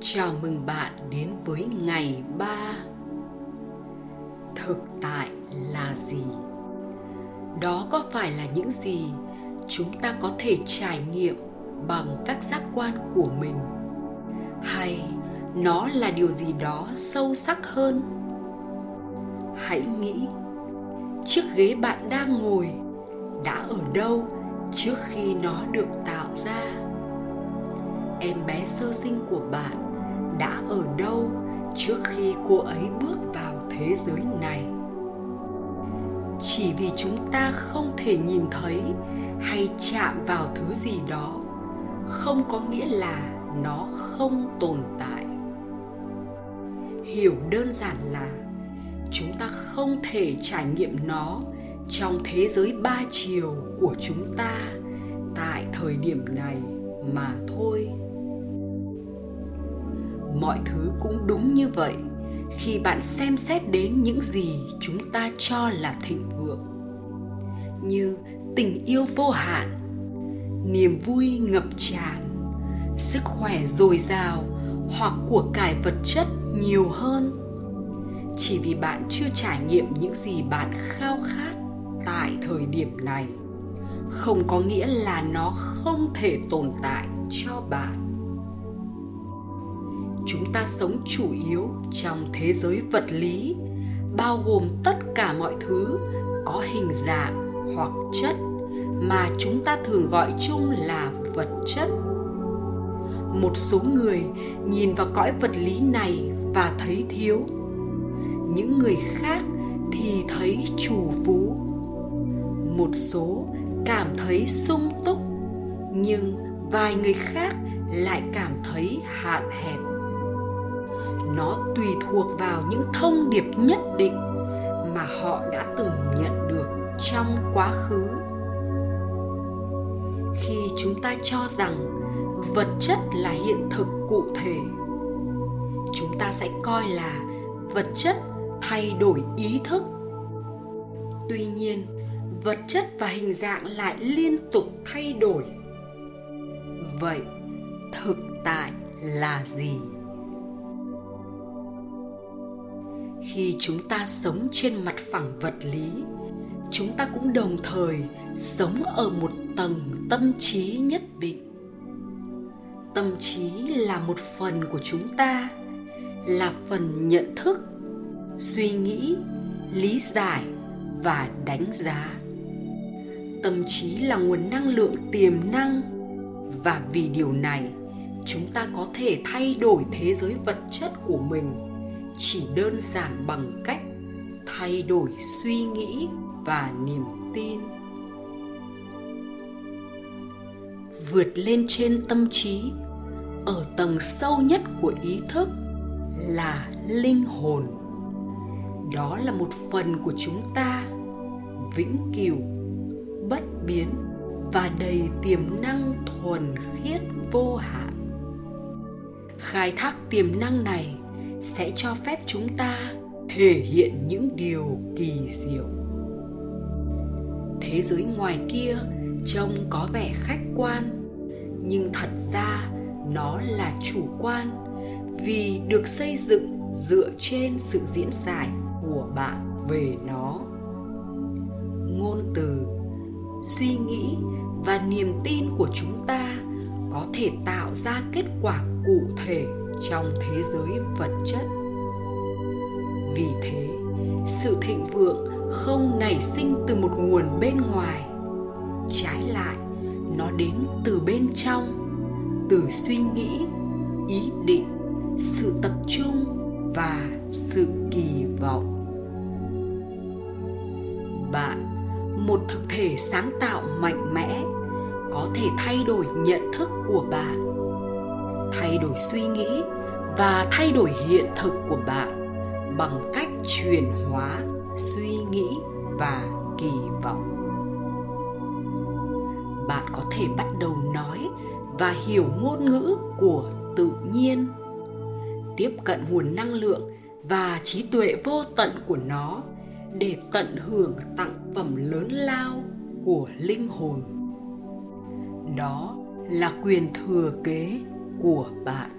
Chào mừng bạn đến với ngày 3 Thực tại là gì? Đó có phải là những gì chúng ta có thể trải nghiệm bằng các giác quan của mình? Hay nó là điều gì đó sâu sắc hơn? Hãy nghĩ, chiếc ghế bạn đang ngồi đã ở đâu trước khi nó được tạo ra? Em bé sơ sinh của bạn đã ở đâu trước khi cô ấy bước vào thế giới này? Chỉ vì chúng ta không thể nhìn thấy hay chạm vào thứ gì đó không có nghĩa là nó không tồn tại. Hiểu đơn giản là chúng ta không thể trải nghiệm nó trong thế giới ba chiều của chúng ta tại thời điểm này mà thôi mọi thứ cũng đúng như vậy. Khi bạn xem xét đến những gì chúng ta cho là thịnh vượng, như tình yêu vô hạn, niềm vui ngập tràn, sức khỏe dồi dào hoặc của cải vật chất nhiều hơn, chỉ vì bạn chưa trải nghiệm những gì bạn khao khát tại thời điểm này, không có nghĩa là nó không thể tồn tại cho bạn chúng ta sống chủ yếu trong thế giới vật lý, bao gồm tất cả mọi thứ có hình dạng hoặc chất mà chúng ta thường gọi chung là vật chất. Một số người nhìn vào cõi vật lý này và thấy thiếu. Những người khác thì thấy chủ phú. Một số cảm thấy sung túc, nhưng vài người khác lại cảm thấy hạn hẹp nó tùy thuộc vào những thông điệp nhất định mà họ đã từng nhận được trong quá khứ. Khi chúng ta cho rằng vật chất là hiện thực cụ thể, chúng ta sẽ coi là vật chất thay đổi ý thức. Tuy nhiên, vật chất và hình dạng lại liên tục thay đổi. Vậy thực tại là gì? Khi chúng ta sống trên mặt phẳng vật lý, chúng ta cũng đồng thời sống ở một tầng tâm trí nhất định. Tâm trí là một phần của chúng ta, là phần nhận thức, suy nghĩ, lý giải và đánh giá. Tâm trí là nguồn năng lượng tiềm năng và vì điều này, chúng ta có thể thay đổi thế giới vật chất của mình chỉ đơn giản bằng cách thay đổi suy nghĩ và niềm tin. Vượt lên trên tâm trí, ở tầng sâu nhất của ý thức là linh hồn. Đó là một phần của chúng ta, vĩnh cửu, bất biến và đầy tiềm năng thuần khiết vô hạn. Khai thác tiềm năng này sẽ cho phép chúng ta thể hiện những điều kỳ diệu. Thế giới ngoài kia trông có vẻ khách quan, nhưng thật ra nó là chủ quan vì được xây dựng dựa trên sự diễn giải của bạn về nó. Ngôn từ, suy nghĩ và niềm tin của chúng ta có thể tạo ra kết quả cụ thể trong thế giới vật chất. Vì thế, sự thịnh vượng không nảy sinh từ một nguồn bên ngoài. Trái lại, nó đến từ bên trong, từ suy nghĩ, ý định, sự tập trung và sự kỳ vọng. Bạn, một thực thể sáng tạo mạnh mẽ, có thể thay đổi nhận thức của bạn thay đổi suy nghĩ và thay đổi hiện thực của bạn bằng cách chuyển hóa suy nghĩ và kỳ vọng. Bạn có thể bắt đầu nói và hiểu ngôn ngữ của tự nhiên, tiếp cận nguồn năng lượng và trí tuệ vô tận của nó để tận hưởng tặng phẩm lớn lao của linh hồn. Đó là quyền thừa kế của bạn.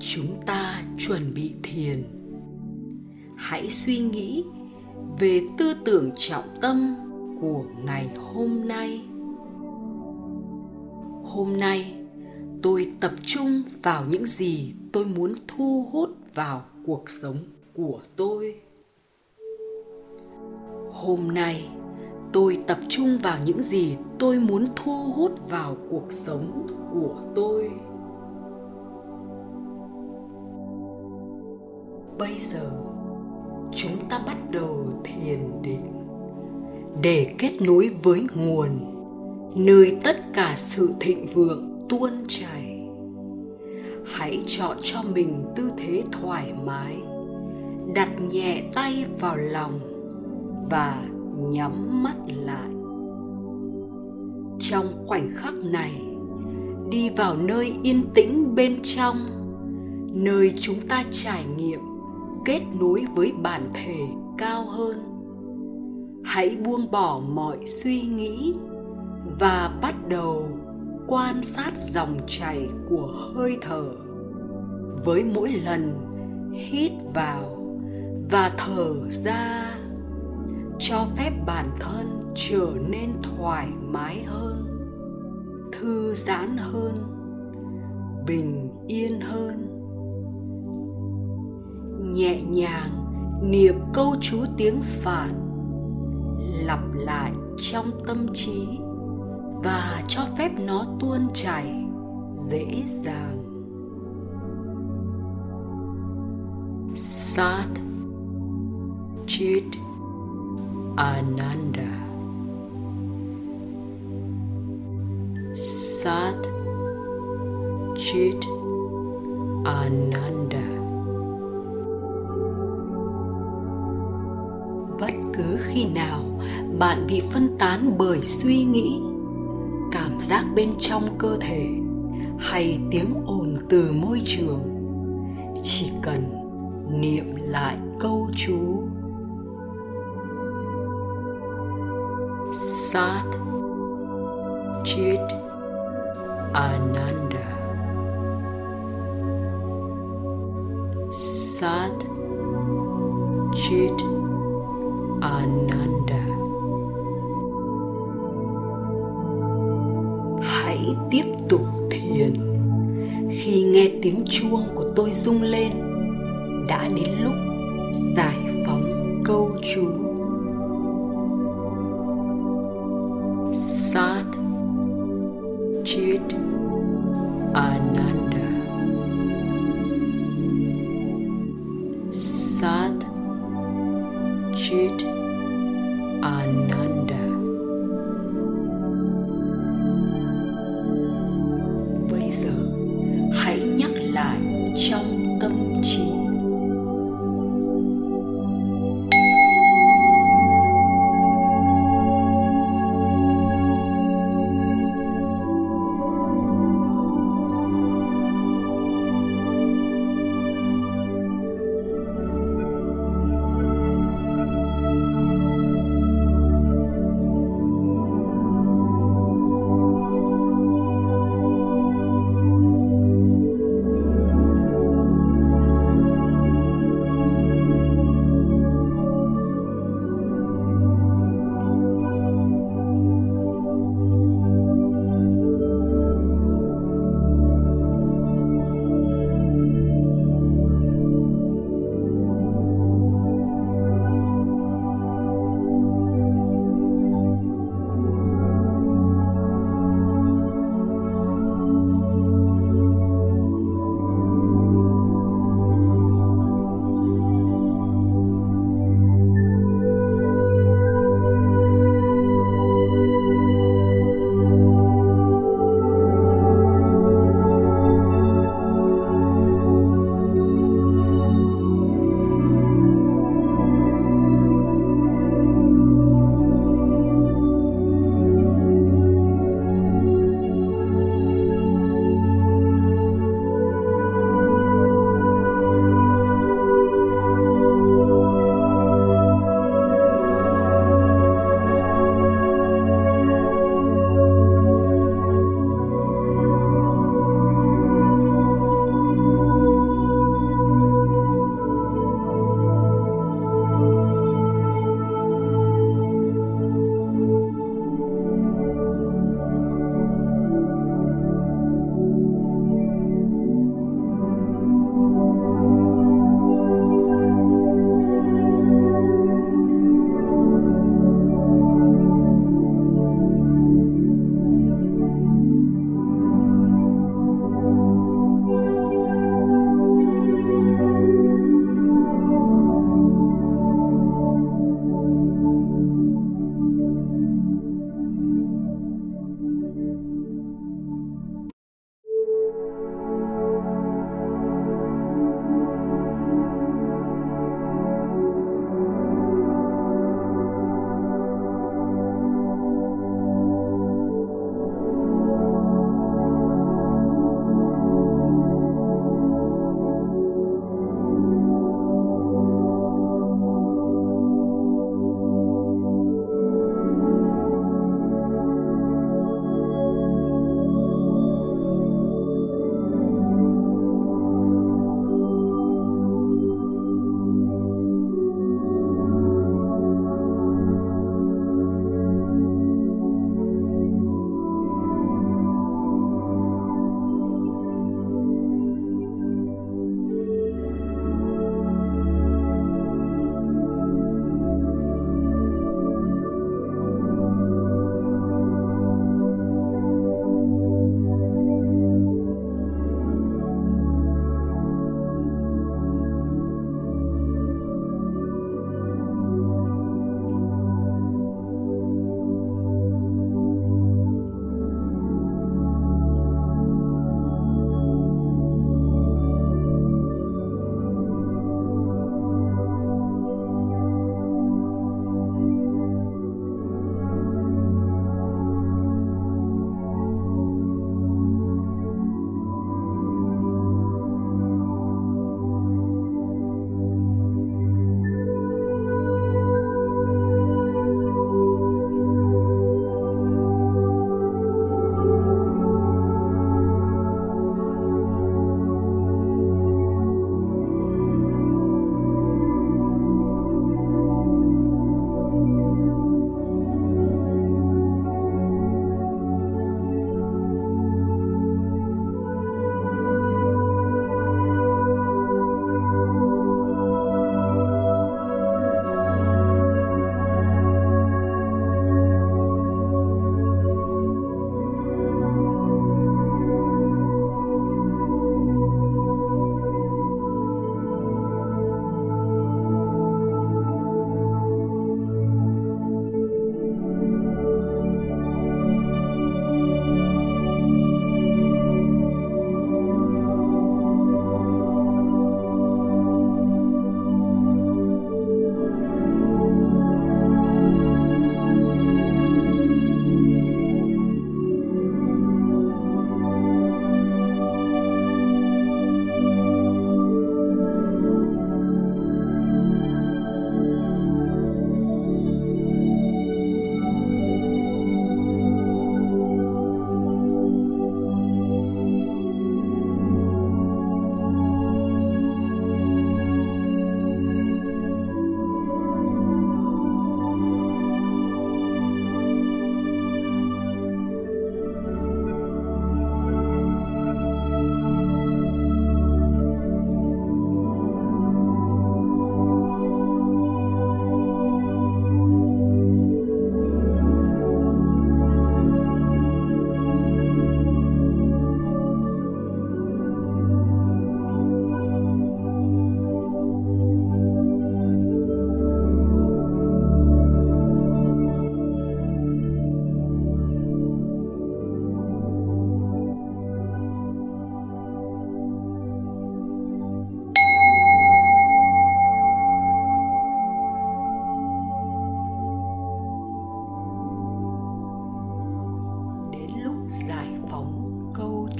Chúng ta chuẩn bị thiền. Hãy suy nghĩ về tư tưởng trọng tâm của ngày hôm nay. Hôm nay, tôi tập trung vào những gì tôi muốn thu hút vào cuộc sống của tôi. Hôm nay tôi tập trung vào những gì tôi muốn thu hút vào cuộc sống của tôi. Bây giờ, chúng ta bắt đầu thiền định. Để kết nối với nguồn, nơi tất cả sự thịnh vượng tuôn chảy. Hãy chọn cho mình tư thế thoải mái, đặt nhẹ tay vào lòng và nhắm mắt lại. Trong khoảnh khắc này, đi vào nơi yên tĩnh bên trong, nơi chúng ta trải nghiệm kết nối với bản thể cao hơn, hãy buông bỏ mọi suy nghĩ và bắt đầu quan sát dòng chảy của hơi thở với mỗi lần hít vào và thở ra cho phép bản thân trở nên thoải mái hơn, thư giãn hơn, bình yên hơn. Nhẹ nhàng niệm câu chú tiếng phạn, lặp lại trong tâm trí và cho phép nó tuôn chảy dễ dàng. Sát. Chit ananda. Sat, chit, ananda. Bất cứ khi nào bạn bị phân tán bởi suy nghĩ, cảm giác bên trong cơ thể hay tiếng ồn từ môi trường, chỉ cần niệm lại câu chú Sat chit ananda. Sat chit ananda. Hãy tiếp tục thiền. Khi nghe tiếng chuông của tôi rung lên, đã đến lúc giải phóng câu chú. Chit ananda bây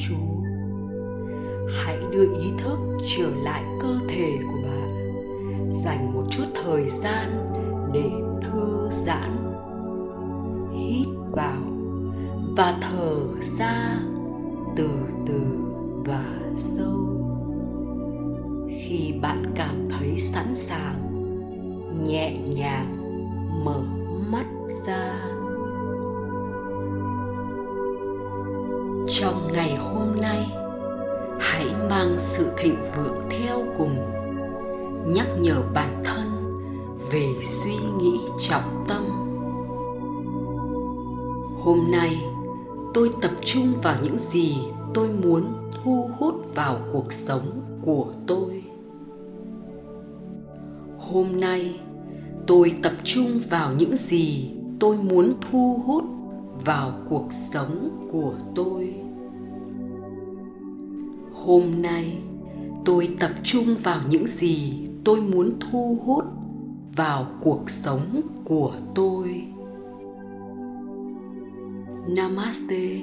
chú hãy đưa ý thức trở lại cơ thể của bạn dành một chút thời gian để thư giãn, hít vào và thở ra từ từ và sâu. Khi bạn cảm thấy sẵn sàng, nhẹ nhàng, mở mắt ra. Trong ngày hôm nay, hãy mang sự thịnh vượng theo cùng. Nhắc nhở bản thân về suy nghĩ trọng tâm. Hôm nay, tôi tập trung vào những gì tôi muốn thu hút vào cuộc sống của tôi. Hôm nay, tôi tập trung vào những gì tôi muốn thu hút vào cuộc sống của tôi hôm nay, tôi tập trung vào những gì tôi muốn thu hút vào cuộc sống của tôi. Namaste.